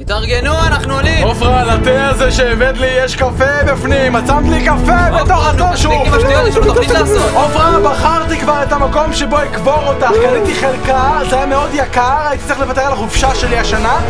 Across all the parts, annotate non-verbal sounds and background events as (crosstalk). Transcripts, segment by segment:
התארגנו, אנחנו עולים! עופרה, לתה הזה שהבאת לי יש קפה בפנים, עצמת לי קפה בתוך לעשות! עופרה, בחרתי כבר את המקום שבו אקבור אותך, קניתי חלקה, זה היה מאוד יקר, הייתי צריך לוותר על החופשה שלי השנה,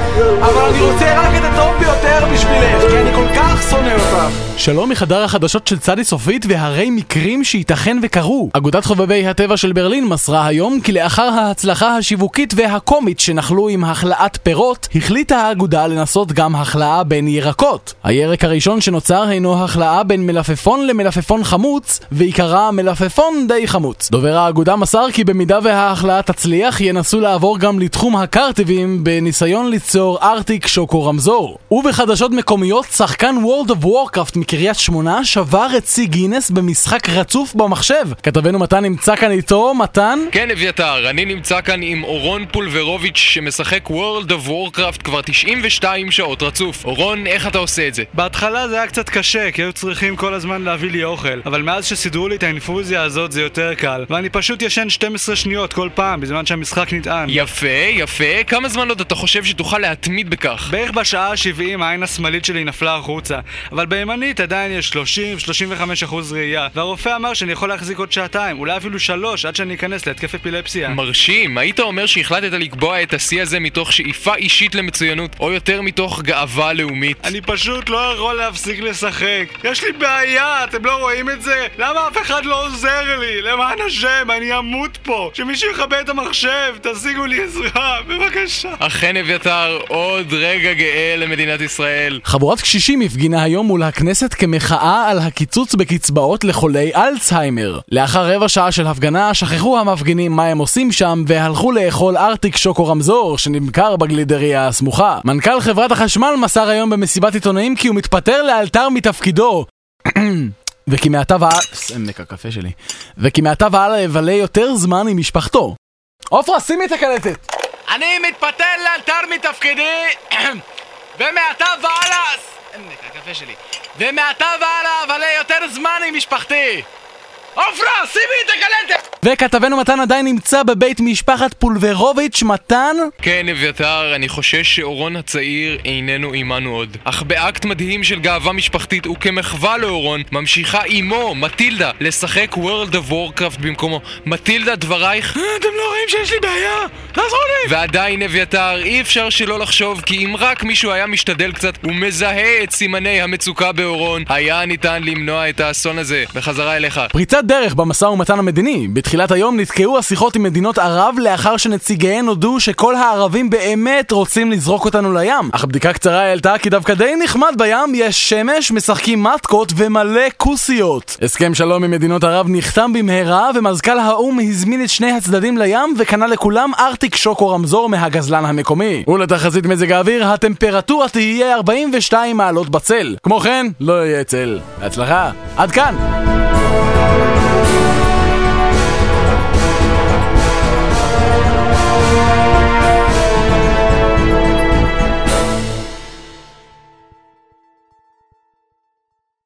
אבל אני רוצה רק את הטוב ביותר בשבילך, כי אני כל כך שונא אותך. שלום מחדר החדשות של צדי סופית והרי מקרים שייתכן וקרו. אגודת חובבי הטבע של ברלין מסרה היום כי לאחר ההצלחה השיווקית והקומית שנחלו עם החלאת פירות, החליטה האגודה לנסות גם החלאה בין ירקות. הירק הראשון שנוצר הינו החלאה בין מלפפון למלפפון חמוץ, ועיקרה מלפפון די חמוץ. דובר האגודה מסר כי במידה וההחלאה תצליח, ינסו לעבור גם לתחום הקרטיבים בניסיון ליצור ארטיק שוקו רמזור. ובחדשות מקומיות, שחקן World of Warcraft מקריית שמונה שבר את שיא גינס במשחק רצוף במחשב. כתבנו מתן נמצא כאן איתו, מתן? כן, אביתר, אני נמצא כאן עם אורון פולברוביץ' שמשחק World of Warcraft כבר 92 שעות רצוף. אורון, איך אתה עושה את זה? בהתחלה זה היה קצת קשה, כי היו צריכים כל הזמן להביא לי אוכל. אבל מאז שסידרו לי את האינפוזיה הזאת זה יותר קל. ואני פשוט ישן 12 שניות כל פעם, בזמן שהמשחק נטען. יפה, יפה. כמה זמן עוד אתה חושב שתוכל להתמיד בכך? בערך בשעה ה-70 העין השמאלית שלי נפלה החוצה. אבל בימנית עדיין יש 30-35 אחוז ראייה. והרופא אמר שאני יכול להחזיק עוד שעתיים, אולי אפילו שלוש, עד שאני אכנס להתקף אפילפסיה. מרשים. היית אומר שהחלטת לקבוע את השיא הזה מתוך שאיפה אישית למצוינות, או יותר מתוך גאווה לאומית? אני פשוט לא יכול להפסיק לשחק. יש לי בעיה, אתם לא רואים את זה? למה אף אחד לא עוזר לי? למען השם, אני אמות פה. שמישהו יכבה את המחשב, תשיגו לי עזרה, בבקשה. אכן אביתר, עוד רגע גאה למדינת ישראל. חבורת קשישים הפגינה היום מול הכנסת כמחאה על הקיצוץ בקצבאות לחולי אלצהיימר. לאחר רבע שעה של הפגנה, שכחו המפגינים מה הם עושים שם והלכו לאכול ארטיק שוקו רמזור שנמכר בגלידריה הסמוכה. מנכ"ל חברת החשמל מסר היום במסיבת עיתונאים כי הוא מתפטר לאלתר מתפקידו. (clears throat) וכי מעתה והלאה... סמק הקפה שלי. וכי מעתה והלאה יבלה יותר זמן עם משפחתו. עופרה, שימי את הקלטת! אני מתפטר לאלתר מתפקידי, (coughs) ומעתה והלאה... סמק הקפה שלי. ומעתה והלאה אבלה יותר זמן עם משפחתי. עופרה, שימי את הקלטת! וכתבנו מתן עדיין נמצא בבית משפחת פולברוביץ' מתן? כן, אביתר, אני חושש שאורון הצעיר איננו עימנו עוד. אך באקט מדהים של גאווה משפחתית וכמחווה לאורון, ממשיכה אמו, מטילדה, לשחק World of Warcraft במקומו. מטילדה, דברייך... "אה, אתם לא רואים שיש לי בעיה? תעזרו לי! ועדיין, אביתר, אי אפשר שלא לחשוב כי אם רק מישהו היה משתדל קצת ומזהה את סימני המצוקה באורון, היה ניתן למנוע את האסון הזה. בחזרה אליך. פריצת דרך במשא ומתן המדיני. בתחילת היום נתקעו השיחות עם מדינות ערב לאחר שנציגיהן הודו שכל הערבים באמת רוצים לזרוק אותנו לים. אך בדיקה קצרה העלתה כי דווקא די נחמד בים, יש שמש, משחקים מתקות ומלא כוסיות. הסכם שלום עם מדינות ערב נחתם במהרה ומזכ"ל האו"ם הזמין את שני הצדדים לים וקנה לכולם ארטיק שוקו רמזור מהגזלן המקומי. ולתחזית מזג האוויר, הטמפרטורה תהיה 42 מעלות בצל. כמו כן, לא יהיה צל. בהצלחה. עד כאן.